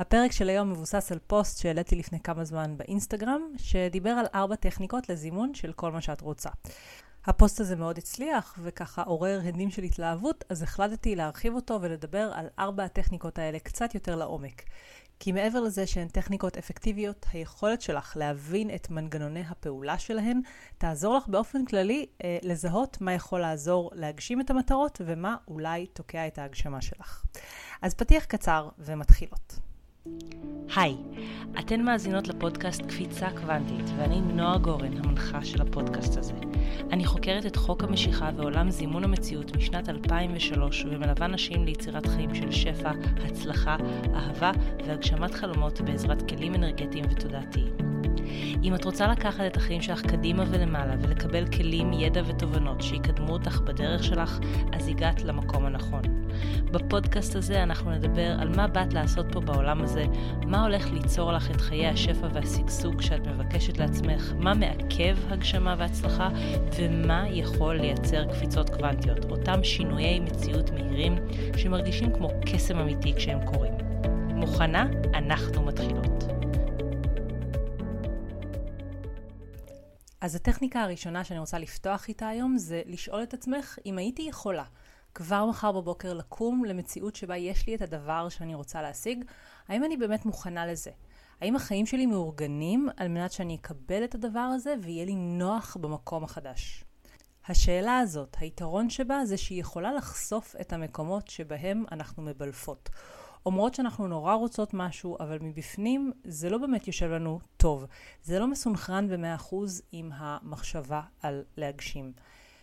הפרק של היום מבוסס על פוסט שהעליתי לפני כמה זמן באינסטגרם, שדיבר על ארבע טכניקות לזימון של כל מה שאת רוצה. הפוסט הזה מאוד הצליח, וככה עורר הדים של התלהבות, אז החלטתי להרחיב אותו ולדבר על ארבע הטכניקות האלה קצת יותר לעומק. כי מעבר לזה שהן טכניקות אפקטיביות, היכולת שלך להבין את מנגנוני הפעולה שלהן, תעזור לך באופן כללי אה, לזהות מה יכול לעזור להגשים את המטרות ומה אולי תוקע את ההגשמה שלך. אז פתיח קצר ומתחילות. היי, אתן מאזינות לפודקאסט קפיצה קוונטית, ואני נועה גורן, המנחה של הפודקאסט הזה. אני חוקרת את חוק המשיכה ועולם זימון המציאות משנת 2003, ומלווה נשים ליצירת חיים של שפע, הצלחה, אהבה והגשמת חלומות בעזרת כלים אנרגטיים ותודעתיים. אם את רוצה לקחת את החיים שלך קדימה ולמעלה ולקבל כלים, ידע ותובנות שיקדמו אותך בדרך שלך, אז הגעת למקום הנכון. בפודקאסט הזה אנחנו נדבר על מה באת לעשות פה בעולם הזה, מה הולך ליצור לך את חיי השפע והשגשוג שאת מבקשת לעצמך, מה מעכב הגשמה והצלחה, ומה יכול לייצר קפיצות קוונטיות, אותם שינויי מציאות מהירים שמרגישים כמו קסם אמיתי כשהם קורים. מוכנה? אנחנו מתחילות. אז הטכניקה הראשונה שאני רוצה לפתוח איתה היום זה לשאול את עצמך אם הייתי יכולה כבר מחר בבוקר לקום למציאות שבה יש לי את הדבר שאני רוצה להשיג, האם אני באמת מוכנה לזה? האם החיים שלי מאורגנים על מנת שאני אקבל את הדבר הזה ויהיה לי נוח במקום החדש? השאלה הזאת, היתרון שבה זה שהיא יכולה לחשוף את המקומות שבהם אנחנו מבלפות. אומרות שאנחנו נורא רוצות משהו, אבל מבפנים זה לא באמת יושב לנו טוב. זה לא מסונכרן ב-100% עם המחשבה על להגשים.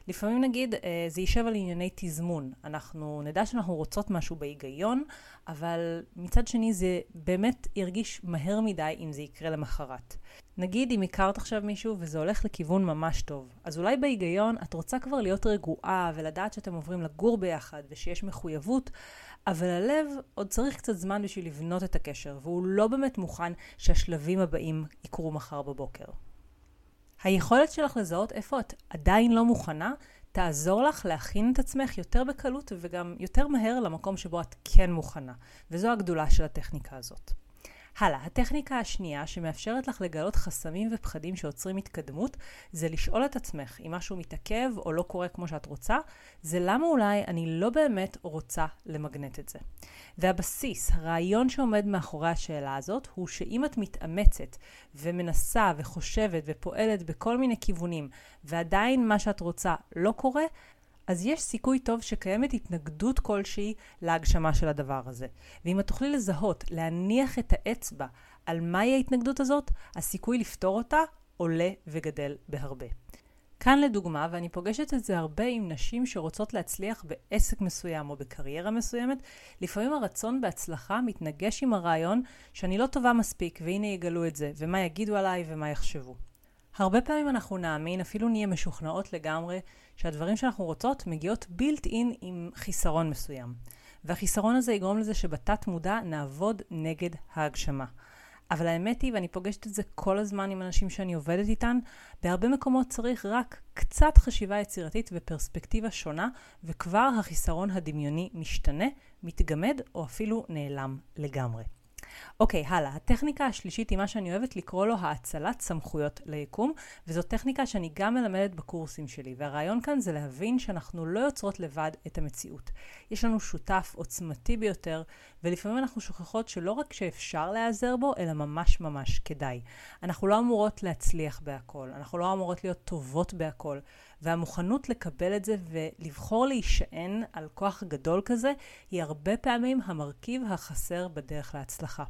לפעמים נגיד אה, זה יישב על ענייני תזמון. אנחנו נדע שאנחנו רוצות משהו בהיגיון, אבל מצד שני זה באמת ירגיש מהר מדי אם זה יקרה למחרת. נגיד אם הכרת עכשיו מישהו וזה הולך לכיוון ממש טוב, אז אולי בהיגיון את רוצה כבר להיות רגועה ולדעת שאתם עוברים לגור ביחד ושיש מחויבות, אבל הלב עוד צריך קצת זמן בשביל לבנות את הקשר, והוא לא באמת מוכן שהשלבים הבאים יקרו מחר בבוקר. היכולת שלך לזהות איפה את עדיין לא מוכנה, תעזור לך להכין את עצמך יותר בקלות וגם יותר מהר למקום שבו את כן מוכנה. וזו הגדולה של הטכניקה הזאת. הלאה, הטכניקה השנייה שמאפשרת לך לגלות חסמים ופחדים שעוצרים התקדמות, זה לשאול את עצמך אם משהו מתעכב או לא קורה כמו שאת רוצה, זה למה אולי אני לא באמת רוצה למגנט את זה. והבסיס, הרעיון שעומד מאחורי השאלה הזאת, הוא שאם את מתאמצת ומנסה וחושבת ופועלת בכל מיני כיוונים, ועדיין מה שאת רוצה לא קורה, אז יש סיכוי טוב שקיימת התנגדות כלשהי להגשמה של הדבר הזה. ואם את תוכלי לזהות, להניח את האצבע על מהי ההתנגדות הזאת, הסיכוי לפתור אותה עולה וגדל בהרבה. כאן לדוגמה, ואני פוגשת את זה הרבה עם נשים שרוצות להצליח בעסק מסוים או בקריירה מסוימת, לפעמים הרצון בהצלחה מתנגש עם הרעיון שאני לא טובה מספיק, והנה יגלו את זה, ומה יגידו עליי ומה יחשבו. הרבה פעמים אנחנו נאמין, אפילו נהיה משוכנעות לגמרי, שהדברים שאנחנו רוצות מגיעות בילט אין עם חיסרון מסוים. והחיסרון הזה יגרום לזה שבתת מודע נעבוד נגד ההגשמה. אבל האמת היא, ואני פוגשת את זה כל הזמן עם אנשים שאני עובדת איתן, בהרבה מקומות צריך רק קצת חשיבה יצירתית ופרספקטיבה שונה, וכבר החיסרון הדמיוני משתנה, מתגמד או אפילו נעלם לגמרי. אוקיי, הלאה. הטכניקה השלישית היא מה שאני אוהבת לקרוא לו האצלת סמכויות ליקום, וזו טכניקה שאני גם מלמדת בקורסים שלי. והרעיון כאן זה להבין שאנחנו לא יוצרות לבד את המציאות. יש לנו שותף עוצמתי ביותר, ולפעמים אנחנו שוכחות שלא רק שאפשר להיעזר בו, אלא ממש ממש כדאי. אנחנו לא אמורות להצליח בהכל, אנחנו לא אמורות להיות טובות בהכל. והמוכנות לקבל את זה ולבחור להישען על כוח גדול כזה, היא הרבה פעמים המרכיב החסר בדרך להצלחה.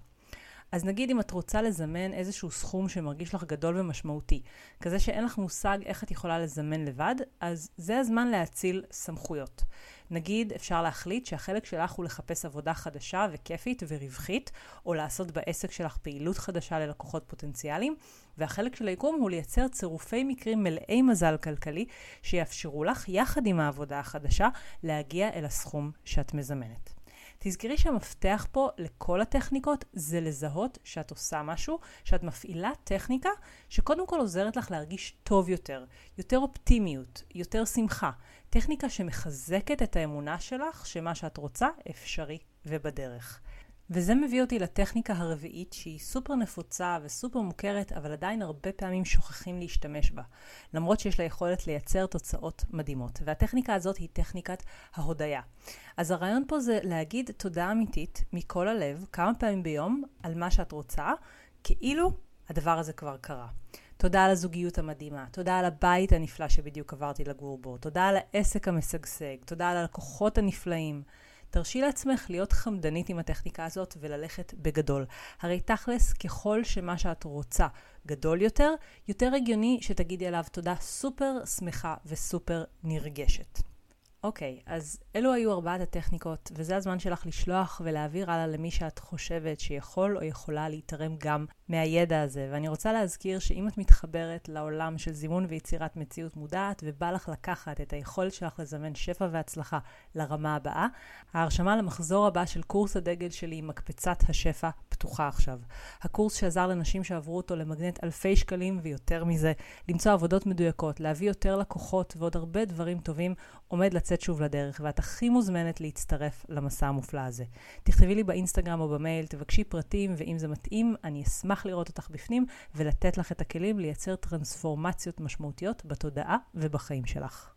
אז נגיד אם את רוצה לזמן איזשהו סכום שמרגיש לך גדול ומשמעותי, כזה שאין לך מושג איך את יכולה לזמן לבד, אז זה הזמן להציל סמכויות. נגיד אפשר להחליט שהחלק שלך הוא לחפש עבודה חדשה וכיפית ורווחית, או לעשות בעסק שלך פעילות חדשה ללקוחות פוטנציאליים, והחלק של היקום הוא לייצר צירופי מקרים מלאי מזל כלכלי, שיאפשרו לך, יחד עם העבודה החדשה, להגיע אל הסכום שאת מזמנת. תזכרי שהמפתח פה לכל הטכניקות זה לזהות שאת עושה משהו, שאת מפעילה טכניקה שקודם כל עוזרת לך להרגיש טוב יותר, יותר אופטימיות, יותר שמחה. טכניקה שמחזקת את האמונה שלך שמה שאת רוצה אפשרי ובדרך. וזה מביא אותי לטכניקה הרביעית שהיא סופר נפוצה וסופר מוכרת, אבל עדיין הרבה פעמים שוכחים להשתמש בה, למרות שיש לה יכולת לייצר תוצאות מדהימות. והטכניקה הזאת היא טכניקת ההודיה. אז הרעיון פה זה להגיד תודה אמיתית מכל הלב, כמה פעמים ביום, על מה שאת רוצה, כאילו הדבר הזה כבר קרה. תודה על הזוגיות המדהימה, תודה על הבית הנפלא שבדיוק עברתי לגור בו, תודה על העסק המשגשג, תודה על הלקוחות הנפלאים. תרשי לעצמך להיות חמדנית עם הטכניקה הזאת וללכת בגדול. הרי תכלס, ככל שמה שאת רוצה גדול יותר, יותר הגיוני שתגידי עליו תודה סופר שמחה וסופר נרגשת. אוקיי, אז אלו היו ארבעת הטכניקות, וזה הזמן שלך לשלוח ולהעביר הלאה למי שאת חושבת שיכול או יכולה להתערם גם מהידע הזה. ואני רוצה להזכיר שאם את מתחברת לעולם של זימון ויצירת מציאות מודעת, ובא לך לקחת את היכולת שלך לזמן שפע והצלחה לרמה הבאה, ההרשמה למחזור הבא של קורס הדגל שלי, מקפצת השפע, פתוחה עכשיו. הקורס שעזר לנשים שעברו אותו למגנט אלפי שקלים ויותר מזה, למצוא עבודות מדויקות, להביא יותר לקוחות ועוד הרבה דברים טובים, עומד לצאת שוב לדרך, ואת הכי מוזמנת להצטרף למסע המופלא הזה. תכתבי לי באינסטגרם או במייל, תבקשי פרטים, ואם זה מתאים, אני אשמח לראות אותך בפנים ולתת לך את הכלים לייצר טרנספורמציות משמעותיות בתודעה ובחיים שלך.